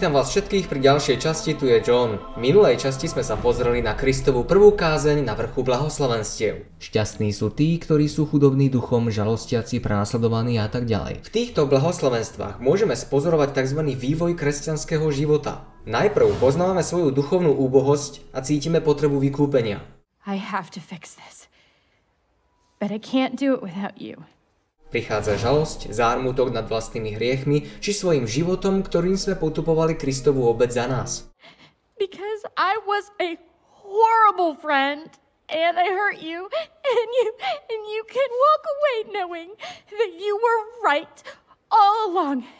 Vítam vás všetkých pri ďalšej časti, tu je John. V minulej časti sme sa pozreli na Kristovú prvú kázeň na vrchu blahoslavenstiev. Šťastní sú tí, ktorí sú chudobní duchom, žalostiaci, prenasledovaní a tak ďalej. V týchto blahoslavenstvách môžeme spozorovať tzv. vývoj kresťanského života. Najprv poznávame svoju duchovnú úbohosť a cítime potrebu vykúpenia. I have to fix this. But I can't do it without you. Prichádza žalosť, zármutok nad vlastnými hriechmi či svojim životom, ktorým sme potupovali Kristovú obed za nás. Because I was a horrible friend and I hurt you and you and you can walk away knowing that you were right all along.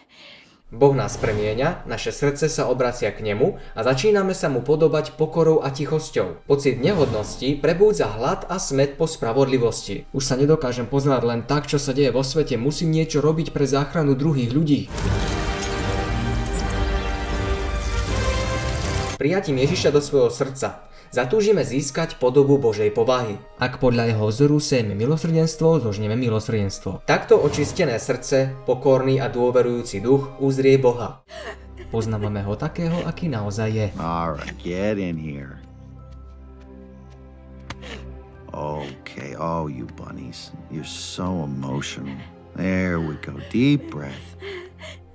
Boh nás premieňa, naše srdce sa obracia k nemu a začíname sa mu podobať pokorou a tichosťou. Pocit nehodnosti prebúdza hlad a smet po spravodlivosti. Už sa nedokážem pozerať len tak, čo sa deje vo svete, musím niečo robiť pre záchranu druhých ľudí. Prijatím Ježiša do svojho srdca zatúžime získať podobu Božej povahy. Ak podľa jeho vzoru sejme milosrdenstvo, zožneme milosrdenstvo. Takto očistené srdce, pokorný a dôverujúci duch uzrie Boha. Poznávame ho takého, aký naozaj je. Alright, get in here. Okay, oh, you bunnies. You're so emotional. There we go. Deep breath.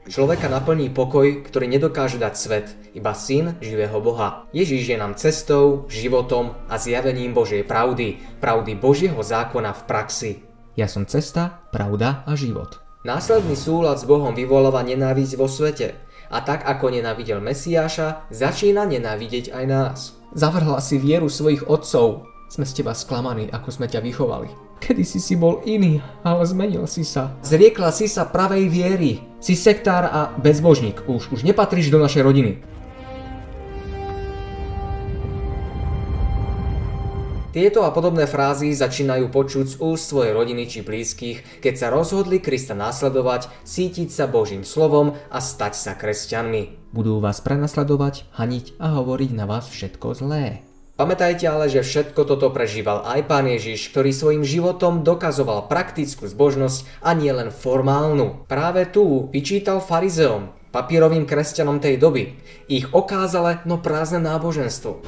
Človeka naplní pokoj, ktorý nedokáže dať svet, iba syn živého Boha. Ježíš je nám cestou, životom a zjavením Božej pravdy, pravdy Božieho zákona v praxi. Ja som cesta, pravda a život. Následný súlad s Bohom vyvoláva nenávisť vo svete. A tak ako nenávidel Mesiáša, začína nenávidieť aj nás. Zavrhla si vieru svojich otcov. Sme z teba sklamaní, ako sme ťa vychovali. Kedy si si bol iný, ale zmenil si sa. Zriekla si sa pravej viery. Si sektár a bezbožník. Už, už nepatríš do našej rodiny. Tieto a podobné frázy začínajú počuť z úst svojej rodiny či blízkych, keď sa rozhodli Krista následovať, sítiť sa Božím slovom a stať sa kresťanmi. Budú vás prenasledovať, haniť a hovoriť na vás všetko zlé. Pamätajte ale, že všetko toto prežíval aj pán Ježiš, ktorý svojim životom dokazoval praktickú zbožnosť a nie len formálnu. Práve tu vyčítal farizeom, papírovým kresťanom tej doby, ich okázale, no prázdne náboženstvo.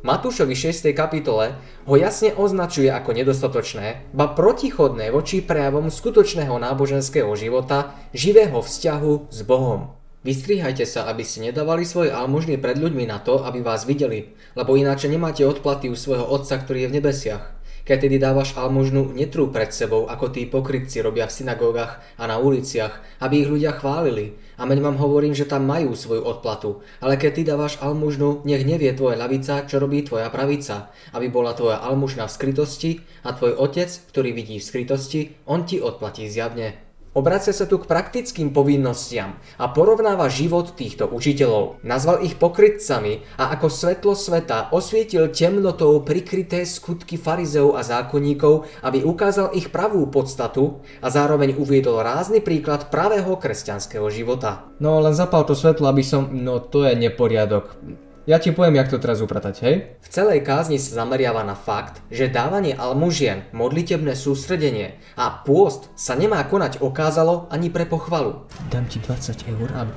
Matúšovi 6. kapitole ho jasne označuje ako nedostatočné, ba protichodné voči prejavom skutočného náboženského života, živého vzťahu s Bohom. Vystrihajte sa, aby ste nedávali svoje almužny pred ľuďmi na to, aby vás videli, lebo ináč nemáte odplaty u svojho Otca, ktorý je v nebesiach. Keď tedy dávaš almužnu, netrú pred sebou, ako tí pokrytci robia v synagógach a na uliciach, aby ich ľudia chválili. Amen vám hovorím, že tam majú svoju odplatu. Ale keď ty dávaš almužnu, nech nevie tvoja ľavica, čo robí tvoja pravica. Aby bola tvoja almužna v skrytosti a tvoj otec, ktorý vidí v skrytosti, on ti odplatí zjavne. Obracia sa tu k praktickým povinnostiam a porovnáva život týchto učiteľov. Nazval ich pokrytcami a ako svetlo sveta osvietil temnotou prikryté skutky farizeov a zákonníkov, aby ukázal ich pravú podstatu a zároveň uviedol rázny príklad pravého kresťanského života. No len zapal to svetlo, aby som... No to je neporiadok. Ja ti poviem, jak to teraz upratať, hej? V celej kázni sa zameriava na fakt, že dávanie almužien, modlitebné sústredenie a pôst sa nemá konať okázalo ani pre pochvalu. Dám ti 20 eur, aby...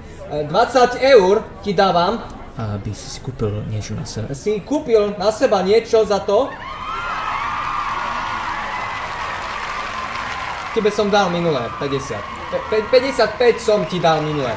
20 eur ti dávam? Aby si si kúpil niečo na seba. Si kúpil na seba niečo za to? Tebe som dal minulé, 50. Pe- 55 som ti dal minulé.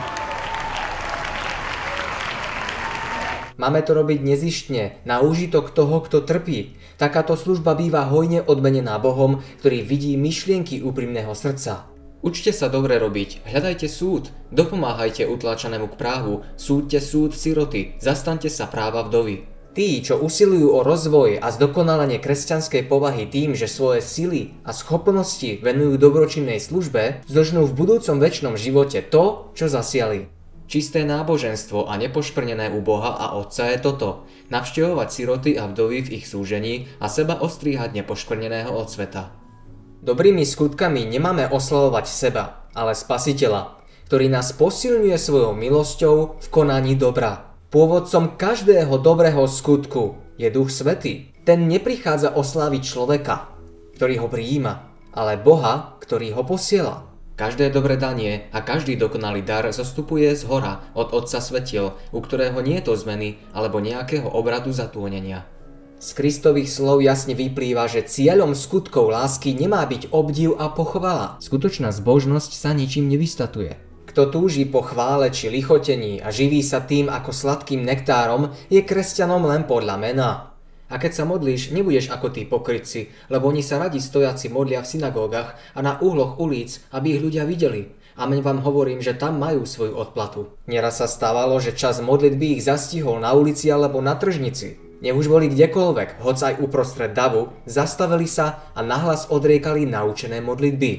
Máme to robiť nezištne, na úžitok toho, kto trpí. Takáto služba býva hojne odmenená Bohom, ktorý vidí myšlienky úprimného srdca. Učte sa dobre robiť, hľadajte súd, dopomáhajte utláčanému k právu, súďte súd siroty, zastante sa práva vdovy. Tí, čo usilujú o rozvoj a zdokonalenie kresťanskej povahy tým, že svoje sily a schopnosti venujú dobročinnej službe, zdožnú v budúcom väčšnom živote to, čo zasiali. Čisté náboženstvo a nepošprnené u Boha a Otca je toto. Navštevovať siroty a vdovy v ich súžení a seba ostríhať nepoškvrneného od sveta. Dobrými skutkami nemáme oslavovať seba, ale spasiteľa, ktorý nás posilňuje svojou milosťou v konaní dobra. Pôvodcom každého dobrého skutku je Duch Svetý. Ten neprichádza osláviť človeka, ktorý ho prijíma, ale Boha, ktorý ho posiela. Každé dobré danie a každý dokonalý dar zostupuje z hora od Otca Svetiel, u ktorého nie je to zmeny alebo nejakého obradu zatúnenia. Z Kristových slov jasne vyplýva, že cieľom skutkov lásky nemá byť obdiv a pochvala. Skutočná zbožnosť sa ničím nevystatuje. Kto túži po chvále či lichotení a živí sa tým ako sladkým nektárom, je kresťanom len podľa mena. A keď sa modlíš, nebudeš ako tí pokrytci, lebo oni sa radi stojaci modlia v synagógach a na úhloch ulic, aby ich ľudia videli. Amen vám hovorím, že tam majú svoju odplatu. Nieraz sa stávalo, že čas modlitby ich zastihol na ulici alebo na tržnici. Nech boli kdekoľvek, hoc aj uprostred davu, zastavili sa a nahlas odriekali naučené modlitby.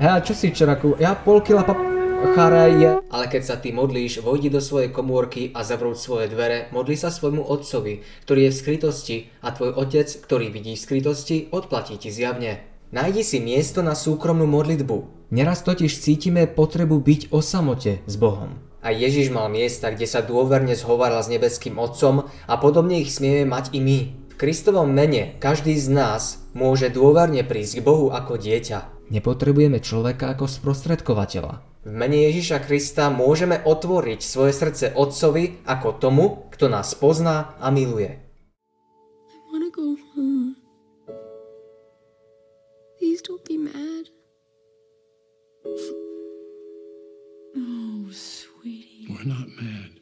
Hej, čo si včera Ja pol kila pap charaje. Ale keď sa ty modlíš, vojdi do svojej komórky a zavrúť svoje dvere, modli sa svojmu otcovi, ktorý je v skrytosti a tvoj otec, ktorý vidí v skrytosti, odplatí ti zjavne. Nájdi si miesto na súkromnú modlitbu. Neraz totiž cítime potrebu byť o samote s Bohom. A Ježiš mal miesta, kde sa dôverne zhovaral s nebeským Otcom a podobne ich smieme mať i my. V Kristovom mene každý z nás môže dôverne prísť k Bohu ako dieťa. Nepotrebujeme človeka ako sprostredkovateľa. V mene Ježiša Krista môžeme otvoriť svoje srdce Otcovi ako tomu, kto nás pozná a miluje. Oh, sweetie. We're not mad.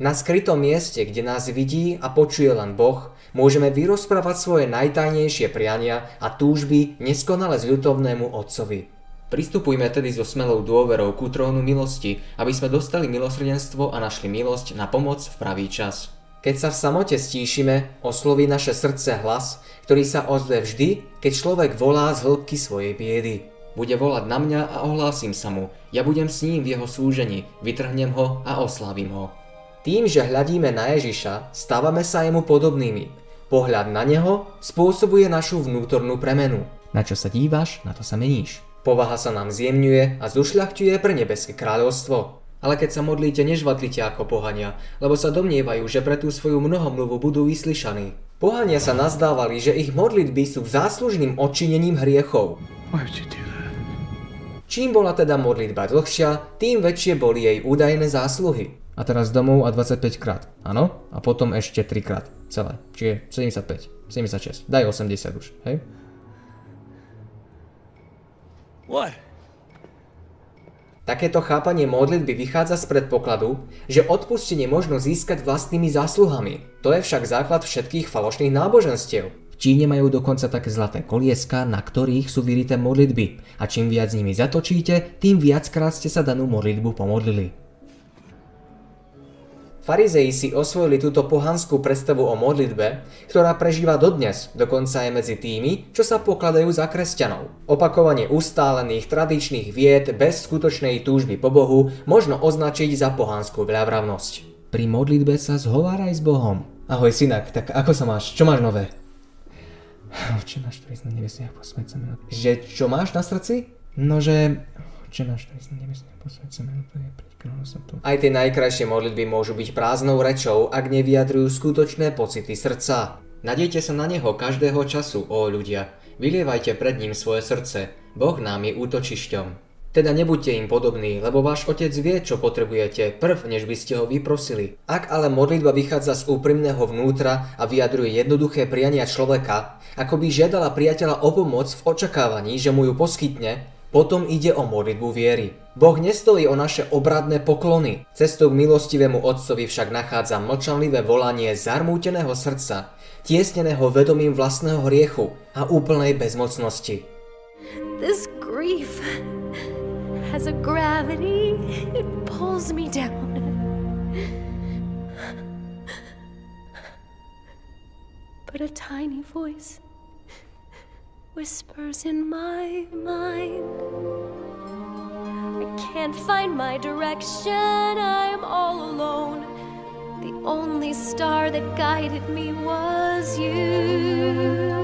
Na skrytom mieste, kde nás vidí a počuje len Boh, môžeme vyrozprávať svoje najtajnejšie priania a túžby neskonale zľutovnému Otcovi. Pristupujme tedy so smelou dôverou ku trónu milosti, aby sme dostali milosrdenstvo a našli milosť na pomoc v pravý čas. Keď sa v samote stíšime, osloví naše srdce hlas, ktorý sa ozve vždy, keď človek volá z hĺbky svojej biedy. Bude volať na mňa a ohlásim sa mu. Ja budem s ním v jeho súžení, vytrhnem ho a oslavím ho. Tým, že hľadíme na Ježiša, stávame sa jemu podobnými. Pohľad na neho spôsobuje našu vnútornú premenu. Na čo sa díváš, na to sa meníš. Povaha sa nám zjemňuje a zušľachťuje pre nebeské kráľovstvo. Ale keď sa modlíte, nežvatlite ako pohania, lebo sa domnievajú, že pre tú svoju mnohomluvu budú vyslyšaní. Pohania sa nazdávali, že ich modlitby sú záslužným odčinením hriechov. Čím bola teda modlitba dlhšia, tým väčšie boli jej údajné zásluhy. A teraz domov a 25 krát, áno? A potom ešte 3 krát, celé. Čiže 75, 76, daj 80 už, hej? What? Takéto chápanie modlitby vychádza z predpokladu, že odpustenie možno získať vlastnými zásluhami. To je však základ všetkých falošných náboženstiev. V Číne majú dokonca také zlaté kolieska, na ktorých sú vyrité modlitby a čím viac nimi zatočíte, tým viackrát ste sa danú modlitbu pomodlili. Farizei si osvojili túto pohanskú predstavu o modlitbe, ktorá prežíva dodnes, dokonca aj medzi tými, čo sa pokladajú za kresťanov. Opakovanie ustálených tradičných vied bez skutočnej túžby po Bohu možno označiť za pohanskú veľavravnosť. Pri modlitbe sa zhováraj s Bohom. Ahoj synak, tak ako sa máš? Čo máš nové? Oče náš, ktorý na nebesiach, posmeď sa meno. Že čo máš na srdci? No, že... Oče náš, ktorý na nebesiach, posmeď sa meno tu. Aj tie najkrajšie modlitby môžu byť prázdnou rečou, ak nevyjadrujú skutočné pocity srdca. Nadejte sa na neho každého času, ó ľudia. Vylievajte pred ním svoje srdce. Boh nám je útočišťom. Teda nebuďte im podobní, lebo váš otec vie, čo potrebujete, prv, než by ste ho vyprosili. Ak ale modlitba vychádza z úprimného vnútra a vyjadruje jednoduché priania človeka, ako by žiadala priateľa o pomoc v očakávaní, že mu ju poskytne, potom ide o modlitbu viery. Boh nestojí o naše obradné poklony. Cestou k milostivému Otcovi však nachádza mlčanlivé volanie zarmúteného srdca, tiesneného vedomím vlastného hriechu a úplnej bezmocnosti. This grief has a gravity. It pulls me down. But a tiny voice whispers in my mind. Can't find my direction. I am all alone. The only star that guided me was you.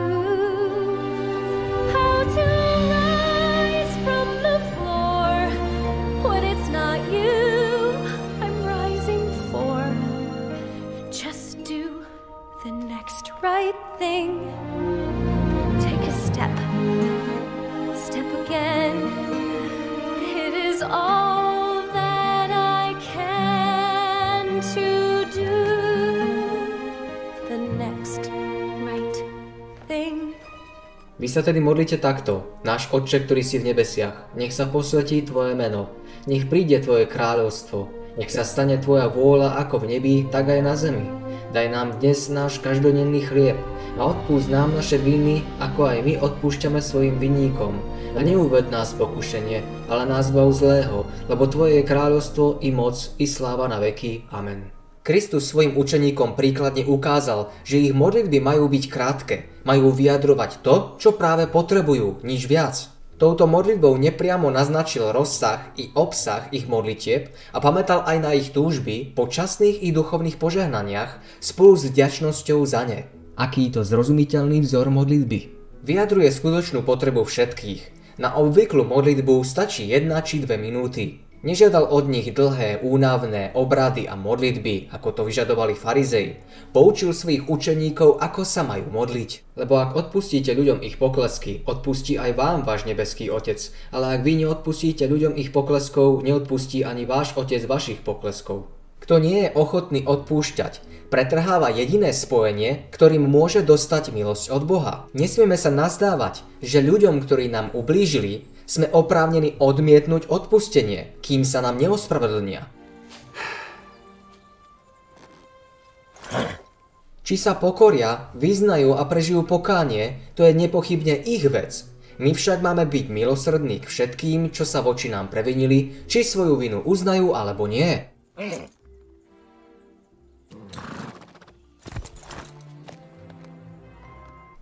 Vy sa tedy modlite takto. Náš Otče, ktorý si v nebesiach, nech sa posvetí Tvoje meno. Nech príde Tvoje kráľovstvo. Nech sa stane Tvoja vôľa ako v nebi, tak aj na zemi. Daj nám dnes náš každodenný chlieb a odpúsť nám naše viny, ako aj my odpúšťame svojim vinníkom. A neuved nás pokušenie, ale nás bav zlého, lebo Tvoje je kráľovstvo i moc i sláva na veky. Amen. Kristus svojim učeníkom príkladne ukázal, že ich modlitby majú byť krátke, majú vyjadrovať to, čo práve potrebujú, nič viac. Touto modlitbou nepriamo naznačil rozsah i obsah ich modlitieb a pamätal aj na ich túžby po časných i duchovných požehnaniach spolu s vďačnosťou za ne. Aký to zrozumiteľný vzor modlitby. Vyjadruje skutočnú potrebu všetkých. Na obvyklú modlitbu stačí jedna či dve minúty. Nežiadal od nich dlhé, únavné obrady a modlitby, ako to vyžadovali farizei. Poučil svojich učeníkov, ako sa majú modliť. Lebo ak odpustíte ľuďom ich poklesky, odpustí aj vám váš nebeský Otec. Ale ak vy neodpustíte ľuďom ich pokleskov, neodpustí ani váš Otec vašich pokleskov. Kto nie je ochotný odpúšťať, pretrháva jediné spojenie, ktorým môže dostať milosť od Boha. Nesmieme sa nazdávať, že ľuďom, ktorí nám ublížili, sme oprávnení odmietnúť odpustenie, kým sa nám neospravedlnia. Či sa pokoria, vyznajú a prežijú pokánie, to je nepochybne ich vec. My však máme byť milosrdní k všetkým, čo sa voči nám previnili, či svoju vinu uznajú alebo nie.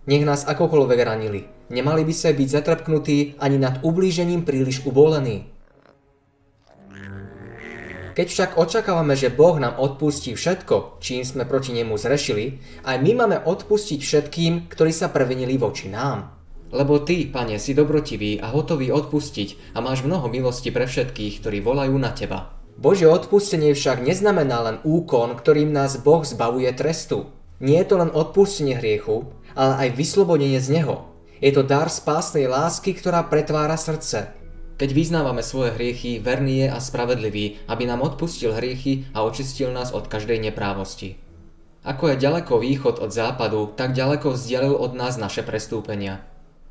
Nech nás akokoľvek ranili, nemali by sa byť zatrapknutí ani nad ublížením príliš ubolení. Keď však očakávame, že Boh nám odpustí všetko, čím sme proti nemu zrešili, aj my máme odpustiť všetkým, ktorí sa previnili voči nám. Lebo ty, pane, si dobrotivý a hotový odpustiť a máš mnoho milosti pre všetkých, ktorí volajú na teba. Božie odpustenie však neznamená len úkon, ktorým nás Boh zbavuje trestu. Nie je to len odpustenie hriechu, ale aj vyslobodenie z neho. Je to dar spásnej lásky, ktorá pretvára srdce. Keď vyznávame svoje hriechy, verný je a spravedlivý, aby nám odpustil hriechy a očistil nás od každej neprávosti. Ako je ďaleko východ od západu, tak ďaleko vzdialil od nás naše prestúpenia.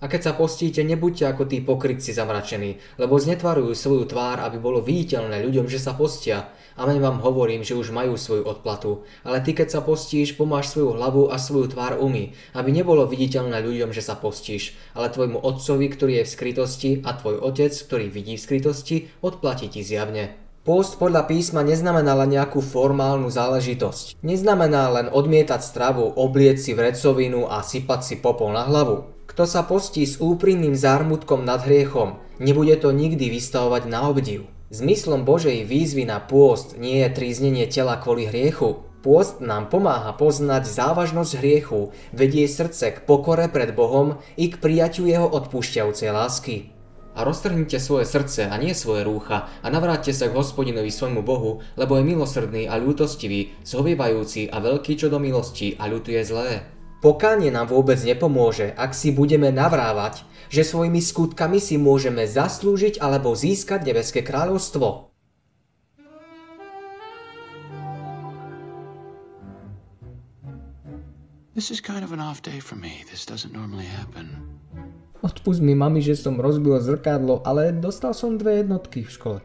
A keď sa postíte, nebuďte ako tí pokrytci zamračení, lebo znetvarujú svoju tvár, aby bolo viditeľné ľuďom, že sa postia. Amen vám hovorím, že už majú svoju odplatu. Ale ty, keď sa postíš, pomáš svoju hlavu a svoju tvár umy, aby nebolo viditeľné ľuďom, že sa postíš, ale tvojmu otcovi, ktorý je v skrytosti a tvoj otec, ktorý vidí v skrytosti, odplatí ti zjavne. Pôst podľa písma neznamená len nejakú formálnu záležitosť. Neznamená len odmietať stravu, oblieť si vrecovinu a sypať si popol na hlavu. Kto sa postí s úprimným zármutkom nad hriechom, nebude to nikdy vystavovať na obdiv. Zmyslom Božej výzvy na pôst nie je tríznenie tela kvôli hriechu. Pôst nám pomáha poznať závažnosť hriechu, vedie srdce k pokore pred Bohom i k prijaťu jeho odpúšťajúcej lásky. A roztrhnite svoje srdce a nie svoje rúcha a navráťte sa k hospodinovi svojmu Bohu, lebo je milosrdný a ľútostivý, zhovievajúci a veľký čo do milosti a ľutuje zlé. Pokánie nám vôbec nepomôže, ak si budeme navrávať, že svojimi skutkami si môžeme zaslúžiť alebo získať nebeské kráľovstvo. This is kind of an off day for me. This doesn't normally happen. Odpust mi mami, že som rozbil zrkadlo, ale dostal som dve jednotky v škole.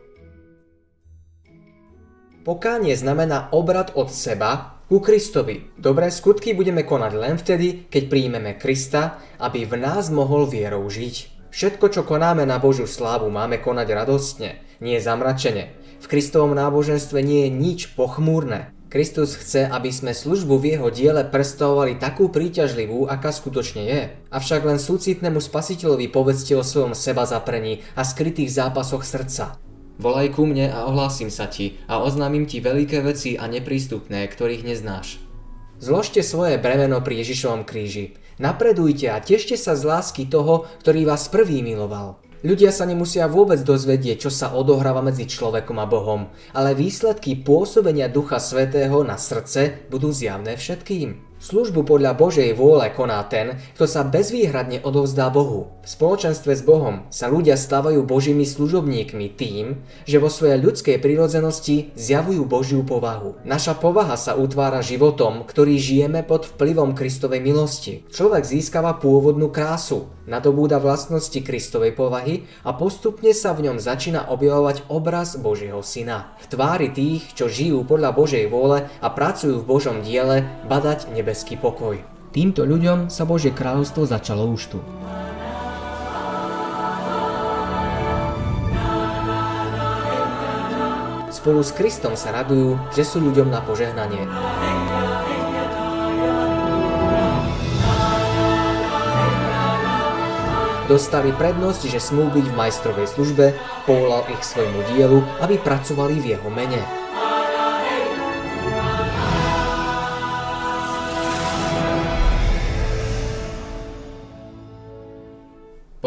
Pokánie znamená obrad od seba ku Kristovi. Dobré skutky budeme konať len vtedy, keď príjmeme Krista, aby v nás mohol vierou žiť. Všetko, čo konáme na Božiu slávu, máme konať radostne, nie zamračene. V Kristovom náboženstve nie je nič pochmúrne. Kristus chce, aby sme službu v jeho diele predstavovali takú príťažlivú, aká skutočne je. Avšak len súcitnému spasiteľovi povedzte o svojom seba zaprení a skrytých zápasoch srdca. Volaj ku mne a ohlásim sa ti a oznámim ti veľké veci a neprístupné, ktorých neznáš. Zložte svoje bremeno pri Ježišovom kríži. Napredujte a tešte sa z lásky toho, ktorý vás prvý miloval. Ľudia sa nemusia vôbec dozvedieť, čo sa odohráva medzi človekom a Bohom, ale výsledky pôsobenia Ducha Svetého na srdce budú zjavné všetkým. Službu podľa Božej vôle koná ten, kto sa bezvýhradne odovzdá Bohu. V spoločenstve s Bohom sa ľudia stávajú Božími služobníkmi tým, že vo svojej ľudskej prírodzenosti zjavujú Božiu povahu. Naša povaha sa utvára životom, ktorý žijeme pod vplyvom Kristovej milosti. Človek získava pôvodnú krásu, nadobúda vlastnosti Kristovej povahy a postupne sa v ňom začína objavovať obraz Božieho Syna. V tvári tých, čo žijú podľa Božej vôle a pracujú v Božom diele, badať nebe nebeský pokoj. Týmto ľuďom sa Božie kráľovstvo začalo už tu. Spolu s Kristom sa radujú, že sú ľuďom na požehnanie. Dostali prednosť, že smú byť v majstrovej službe, povolal ich svojmu dielu, aby pracovali v jeho mene.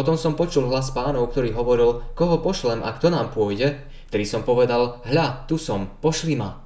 Potom som počul hlas pánov, ktorý hovoril, koho pošlem a kto nám pôjde, ktorý som povedal, hľa, tu som, pošli ma.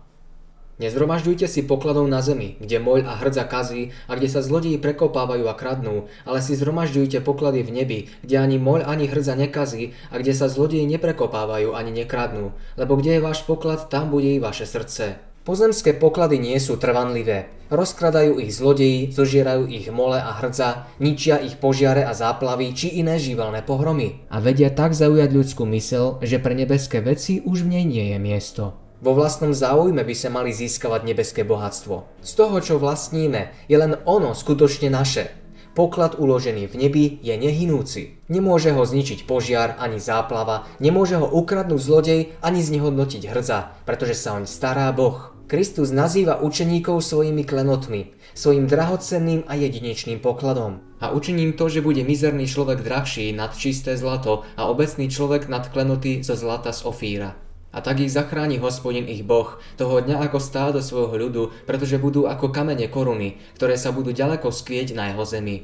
Nezromažďujte si pokladov na zemi, kde moľ a hrdza kazí a kde sa zlodeji prekopávajú a kradnú, ale si zhromažďujte poklady v nebi, kde ani moľ ani hrdza nekazí a kde sa zlodeji neprekopávajú ani nekradnú, lebo kde je váš poklad, tam bude i vaše srdce. Pozemské poklady nie sú trvanlivé. Rozkradajú ich zlodeji, zožierajú ich mole a hrdza, ničia ich požiare a záplavy či iné živelné pohromy. A vedia tak zaujať ľudskú mysel, že pre nebeské veci už v nej nie je miesto. Vo vlastnom záujme by sa mali získavať nebeské bohatstvo. Z toho, čo vlastníme, je len ono skutočne naše. Poklad uložený v nebi je nehynúci. Nemôže ho zničiť požiar ani záplava, nemôže ho ukradnúť zlodej ani znehodnotiť hrdza, pretože sa oň stará Boh. Kristus nazýva učeníkov svojimi klenotmi, svojim drahocenným a jedinečným pokladom. A učiním to, že bude mizerný človek drahší nad čisté zlato a obecný človek nad klenoty zo zlata z ofíra. A tak ich zachráni hospodin ich Boh toho dňa ako stádo svojho ľudu, pretože budú ako kamene koruny, ktoré sa budú ďaleko skvieť na jeho zemi.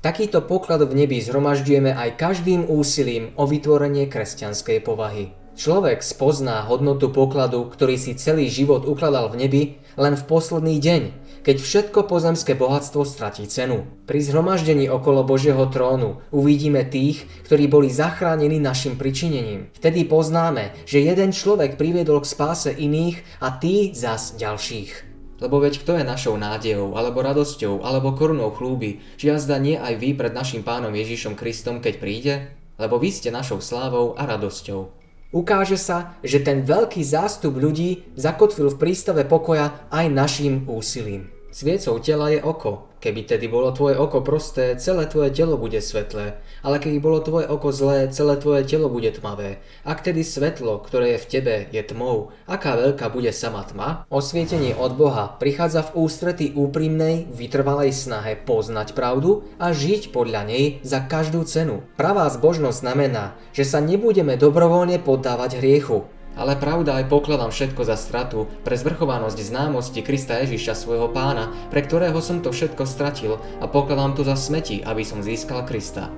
Takýto poklad v nebi zhromažďujeme aj každým úsilím o vytvorenie kresťanskej povahy. Človek spozná hodnotu pokladu, ktorý si celý život ukladal v nebi, len v posledný deň, keď všetko pozemské bohatstvo stratí cenu. Pri zhromaždení okolo Božieho trónu uvidíme tých, ktorí boli zachránení našim pričinením. Vtedy poznáme, že jeden človek priviedol k spáse iných a tí zas ďalších. Lebo veď kto je našou nádejou, alebo radosťou, alebo korunou chlúby, či jazda nie aj vy pred našim pánom Ježišom Kristom, keď príde? Lebo vy ste našou slávou a radosťou. Ukáže sa, že ten veľký zástup ľudí zakotvil v prístave pokoja aj našim úsilím. Sviecou tela je oko. Keby tedy bolo tvoje oko prosté, celé tvoje telo bude svetlé, ale keby bolo tvoje oko zlé, celé tvoje telo bude tmavé. Ak tedy svetlo, ktoré je v tebe, je tmou, aká veľká bude sama tma? Osvietenie od Boha prichádza v ústrety úprimnej, vytrvalej snahe poznať pravdu a žiť podľa nej za každú cenu. Pravá zbožnosť znamená, že sa nebudeme dobrovoľne poddávať hriechu, ale pravda aj pokladám všetko za stratu pre zvrchovanosť známosti Krista Ježiša svojho pána, pre ktorého som to všetko stratil a pokladám to za smeti, aby som získal Krista.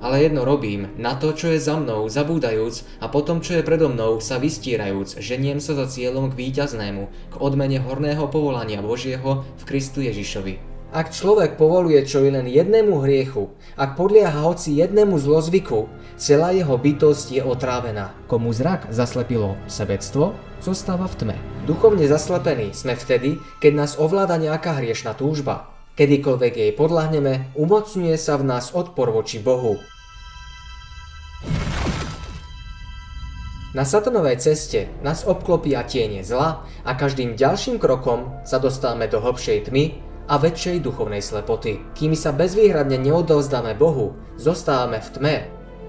Ale jedno robím, na to, čo je za mnou, zabúdajúc a potom, čo je predo mnou, sa vystírajúc, ženiem sa za cieľom k víťaznému, k odmene horného povolania Božieho v Kristu Ježišovi. Ak človek povoluje čo i len jednému hriechu, ak podlieha hoci jednému zlozvyku, celá jeho bytosť je otrávená. Komu zrak zaslepilo sebectvo, zostáva v tme. Duchovne zaslepení sme vtedy, keď nás ovláda nejaká hriešna túžba. Kedykoľvek jej podľahneme, umocňuje sa v nás odpor voči Bohu. Na satanovej ceste nás obklopia tiene zla a každým ďalším krokom sa dostávame do hlbšej tmy, a väčšej duchovnej slepoty. Kým sa bezvýhradne neodovzdáme Bohu, zostávame v tme.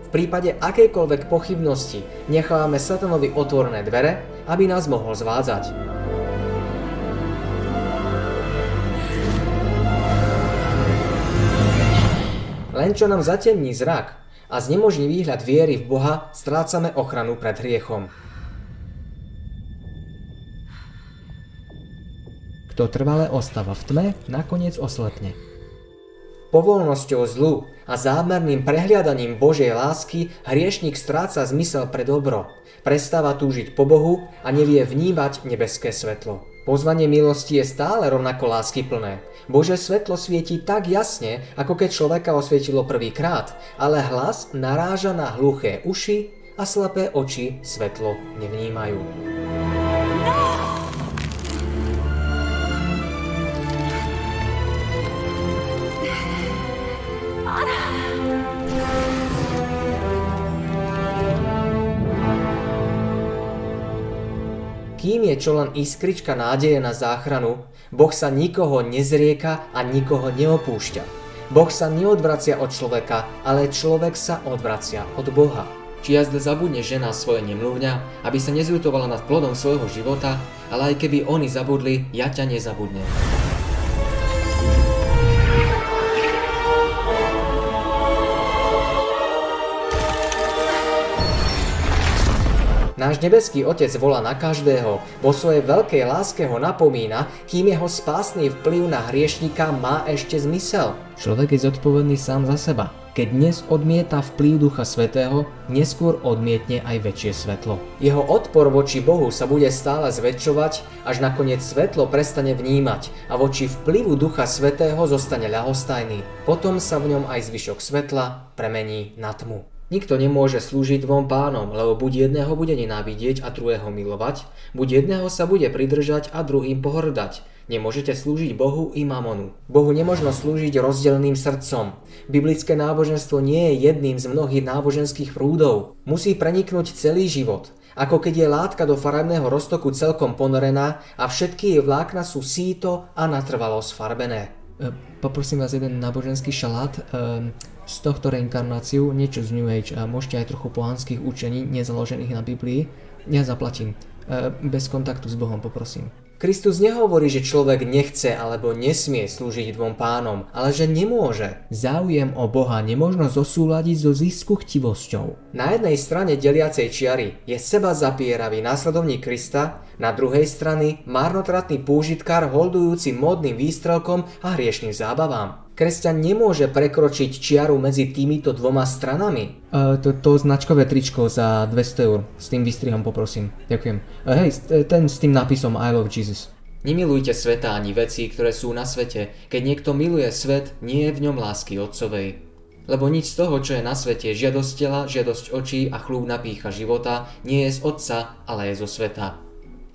V prípade akejkoľvek pochybnosti nechávame satanovi otvorené dvere, aby nás mohol zvádzať. Len čo nám zatemní zrak a znemožní výhľad viery v Boha, strácame ochranu pred hriechom. Kto trvale ostáva v tme, nakoniec oslepne. Povolnosťou zlu a zámerným prehliadaním Božej lásky hriešnik stráca zmysel pre dobro, prestáva túžiť po Bohu a nevie vnímať nebeské svetlo. Pozvanie milosti je stále rovnako láskyplné. Bože svetlo svieti tak jasne, ako keď človeka osvietilo prvýkrát, ale hlas naráža na hluché uši a slepé oči svetlo nevnímajú. Kým je čo len iskrička nádeje na záchranu, Boh sa nikoho nezrieka a nikoho neopúšťa. Boh sa neodvracia od človeka, ale človek sa odvracia od Boha. Či jazda zabudne žena svoje nemluvňa, aby sa nezľutovala nad plodom svojho života, ale aj keby oni zabudli, ja ťa nezabudnem. Náš nebeský Otec volá na každého, vo svojej veľkej láske ho napomína, kým jeho spásny vplyv na hriešníka má ešte zmysel. Človek je zodpovedný sám za seba. Keď dnes odmieta vplyv Ducha Svetého, neskôr odmietne aj väčšie svetlo. Jeho odpor voči Bohu sa bude stále zväčšovať, až nakoniec svetlo prestane vnímať a voči vplyvu Ducha Svetého zostane ľahostajný. Potom sa v ňom aj zvyšok svetla premení na tmu. Nikto nemôže slúžiť dvom pánom, lebo buď jedného bude nenávidieť a druhého milovať, buď jedného sa bude pridržať a druhým pohrdať. Nemôžete slúžiť Bohu i mamonu. Bohu nemožno slúžiť rozdeleným srdcom. Biblické náboženstvo nie je jedným z mnohých náboženských prúdov. Musí preniknúť celý život. Ako keď je látka do farebného roztoku celkom ponorená a všetky jej vlákna sú síto a natrvalo sfarbené. E, poprosím vás jeden náboženský šalát. Z tohto reinkarnáciu, niečo z New Age a môžete aj trochu pohanských učení, nezaložených na Biblii. Ja zaplatím. E, bez kontaktu s Bohom poprosím. Kristus nehovorí, že človek nechce alebo nesmie slúžiť dvom pánom, ale že nemôže. Záujem o Boha nemožno zosúľadiť so zisku chtivosťou. Na jednej strane deliacej čiary je seba zapieravý následovník Krista, na druhej strane marnotratný púžitkár holdujúci módnym výstrelkom a hriešným zábavám. Kresťan nemôže prekročiť čiaru medzi týmito dvoma stranami. Uh, to, to značkové tričko za 200 eur. S tým výstrihom poprosím. Ďakujem. Uh, hej, ten s tým nápisom I love Jesus. Nemilujte sveta ani veci, ktoré sú na svete. Keď niekto miluje svet, nie je v ňom lásky otcovej. Lebo nič z toho, čo je na svete, žiadosť tela, žiadosť očí a chlúbna pícha života, nie je z otca, ale je zo sveta.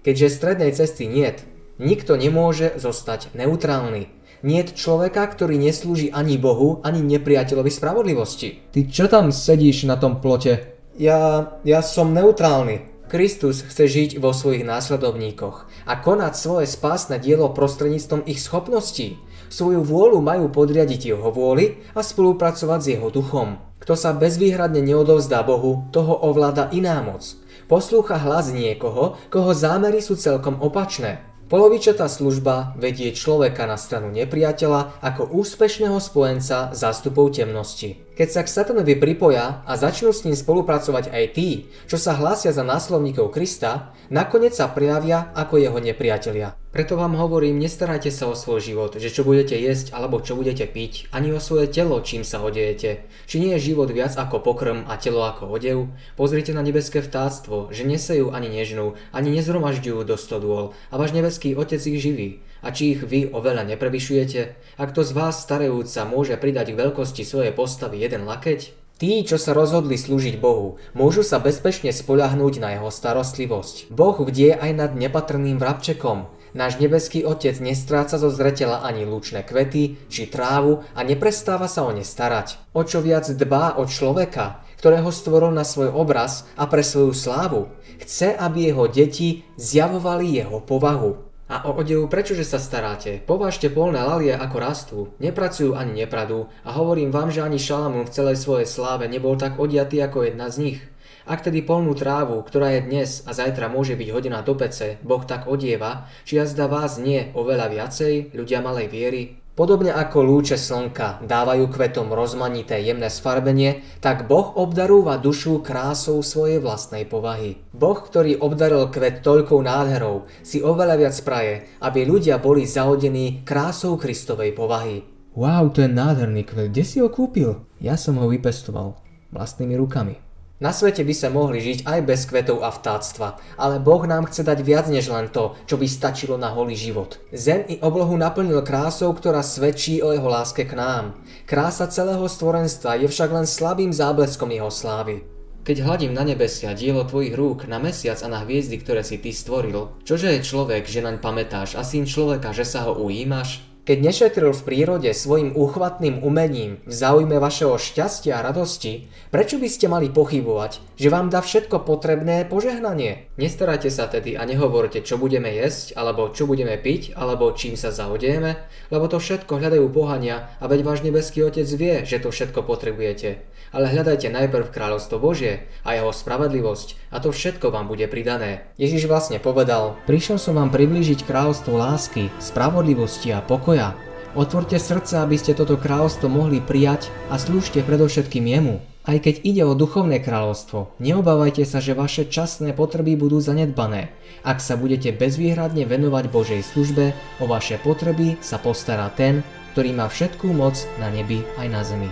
Keďže strednej cesty niet, nikto nemôže zostať neutrálny. Niet človeka, ktorý neslúži ani Bohu, ani nepriateľovi spravodlivosti. Ty čo tam sedíš na tom plote? Ja, ja som neutrálny. Kristus chce žiť vo svojich následovníkoch a konať svoje spásne dielo prostredníctvom ich schopností. Svoju vôľu majú podriadiť jeho vôli a spolupracovať s jeho duchom. Kto sa bezvýhradne neodovzdá Bohu, toho ovláda iná moc. Poslúcha hlas niekoho, koho zámery sú celkom opačné. Polovičatá služba vedie človeka na stranu nepriateľa ako úspešného spojenca zástupov temnosti. Keď sa k satanovi pripoja a začnú s ním spolupracovať aj tí, čo sa hlásia za následníkov Krista, nakoniec sa prijavia ako jeho nepriatelia. Preto vám hovorím, nestarajte sa o svoj život, že čo budete jesť alebo čo budete piť, ani o svoje telo, čím sa odejete. Či nie je život viac ako pokrm a telo ako odev? Pozrite na nebeské vtáctvo, že nesejú ani nežnú, ani nezhromažďujú do stodôl a váš nebeský otec ich živí. A či ich vy oveľa neprevyšujete? Ak to z vás starajúca môže pridať k veľkosti svojej postavy jeden lakeť? Tí, čo sa rozhodli slúžiť Bohu, môžu sa bezpečne spoľahnúť na jeho starostlivosť. Boh vdie aj nad nepatrným vrabčekom, Náš nebeský Otec nestráca zo zretela ani lúčne kvety či trávu a neprestáva sa o ne starať. O čo viac dbá o človeka, ktorého stvoril na svoj obraz a pre svoju slávu. Chce, aby jeho deti zjavovali jeho povahu. A o odevu prečože sa staráte? Považte polné lalie ako rastú, nepracujú ani nepradú a hovorím vám, že ani Šalamún v celej svojej sláve nebol tak odiatý ako jedna z nich. Ak tedy polnú trávu, ktorá je dnes a zajtra môže byť hodená do pece, Boh tak odieva, či jazda vás nie oveľa viacej, ľudia malej viery, Podobne ako lúče slnka dávajú kvetom rozmanité jemné sfarbenie, tak Boh obdarúva dušu krásou svojej vlastnej povahy. Boh, ktorý obdaril kvet toľkou nádherou, si oveľa viac praje, aby ľudia boli zahodení krásou Kristovej povahy. Wow, to je nádherný kvet, kde si ho kúpil? Ja som ho vypestoval vlastnými rukami. Na svete by sa mohli žiť aj bez kvetov a vtáctva, ale Boh nám chce dať viac než len to, čo by stačilo na holý život. Zem i oblohu naplnil krásou, ktorá svedčí o jeho láske k nám. Krása celého stvorenstva je však len slabým zábleskom jeho slávy. Keď hľadím na nebesia, dielo tvojich rúk, na mesiac a na hviezdy, ktoré si ty stvoril, čože je človek, že naň pamätáš a syn človeka, že sa ho ujímaš? Keď nešetril v prírode svojim úchvatným umením v záujme vašeho šťastia a radosti, prečo by ste mali pochybovať, že vám dá všetko potrebné požehnanie? Nestarajte sa tedy a nehovorte, čo budeme jesť, alebo čo budeme piť, alebo čím sa zaodejeme, lebo to všetko hľadajú pohania a veď váš nebeský Otec vie, že to všetko potrebujete. Ale hľadajte najprv kráľovstvo Božie a jeho spravedlivosť a to všetko vám bude pridané. Ježiš vlastne povedal, prišiel som vám priblížiť kráľovstvo lásky, spravodlivosti a pokoja pokoja. Otvorte srdce, aby ste toto kráľovstvo mohli prijať a slúžte predovšetkým jemu. Aj keď ide o duchovné kráľovstvo, neobávajte sa, že vaše časné potreby budú zanedbané. Ak sa budete bezvýhradne venovať Božej službe, o vaše potreby sa postará ten, ktorý má všetkú moc na nebi aj na zemi.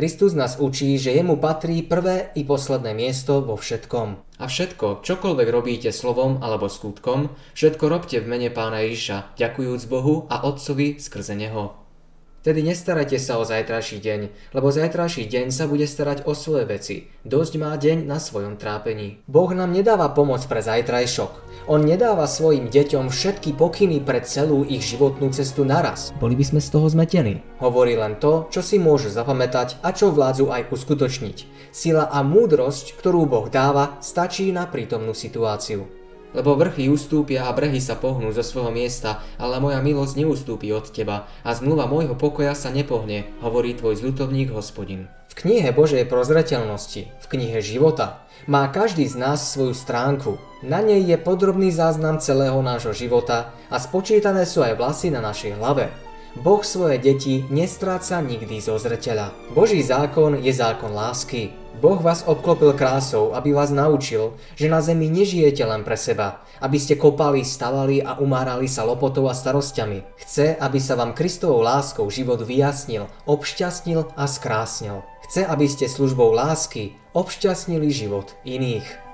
Kristus nás učí, že jemu patrí prvé i posledné miesto vo všetkom. A všetko, čokoľvek robíte slovom alebo skutkom, všetko robte v mene pána Ježiša, ďakujúc Bohu a Otcovi skrze Neho. Tedy nestarajte sa o zajtrajší deň, lebo zajtrajší deň sa bude starať o svoje veci. Dosť má deň na svojom trápení. Boh nám nedáva pomoc pre zajtrajšok. On nedáva svojim deťom všetky pokyny pre celú ich životnú cestu naraz. Boli by sme z toho zmetení. Hovorí len to, čo si môžu zapamätať a čo vládzu aj uskutočniť. Sila a múdrosť, ktorú Boh dáva, stačí na prítomnú situáciu. Lebo vrchy ustúpia a brehy sa pohnú zo svojho miesta, ale moja milosť neustúpi od teba a zmluva môjho pokoja sa nepohne, hovorí tvoj zľutovník hospodin. V knihe Božej prozreteľnosti, v knihe života, má každý z nás svoju stránku. Na nej je podrobný záznam celého nášho života a spočítané sú aj vlasy na našej hlave. Boh svoje deti nestráca nikdy zo zreteľa. Boží zákon je zákon lásky. Boh vás obklopil krásou, aby vás naučil, že na zemi nežijete len pre seba, aby ste kopali, stavali a umárali sa lopotou a starosťami. Chce, aby sa vám Kristovou láskou život vyjasnil, obšťastnil a skrásnil. Chce, aby ste službou lásky obšťastnili život iných.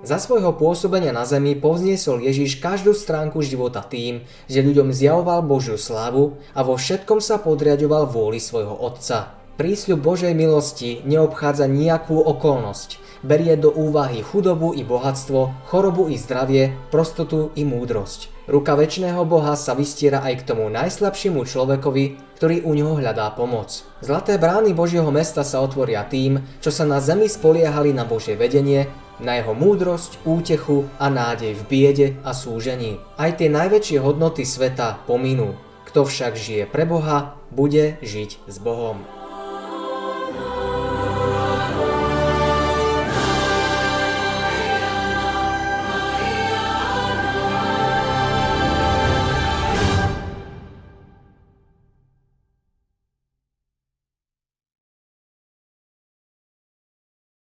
Za svojho pôsobenia na zemi povzniesol Ježiš každú stránku života tým, že ľuďom zjavoval Božiu slávu a vo všetkom sa podriadoval vôli svojho Otca. Prísľub Božej milosti neobchádza nejakú okolnosť. Berie do úvahy chudobu i bohatstvo, chorobu i zdravie, prostotu i múdrosť. Ruka väčšného Boha sa vystiera aj k tomu najslabšiemu človekovi, ktorý u neho hľadá pomoc. Zlaté brány Božieho mesta sa otvoria tým, čo sa na zemi spoliehali na Božie vedenie na jeho múdrosť, útechu a nádej v biede a súžení. Aj tie najväčšie hodnoty sveta pominú. Kto však žije pre Boha, bude žiť s Bohom.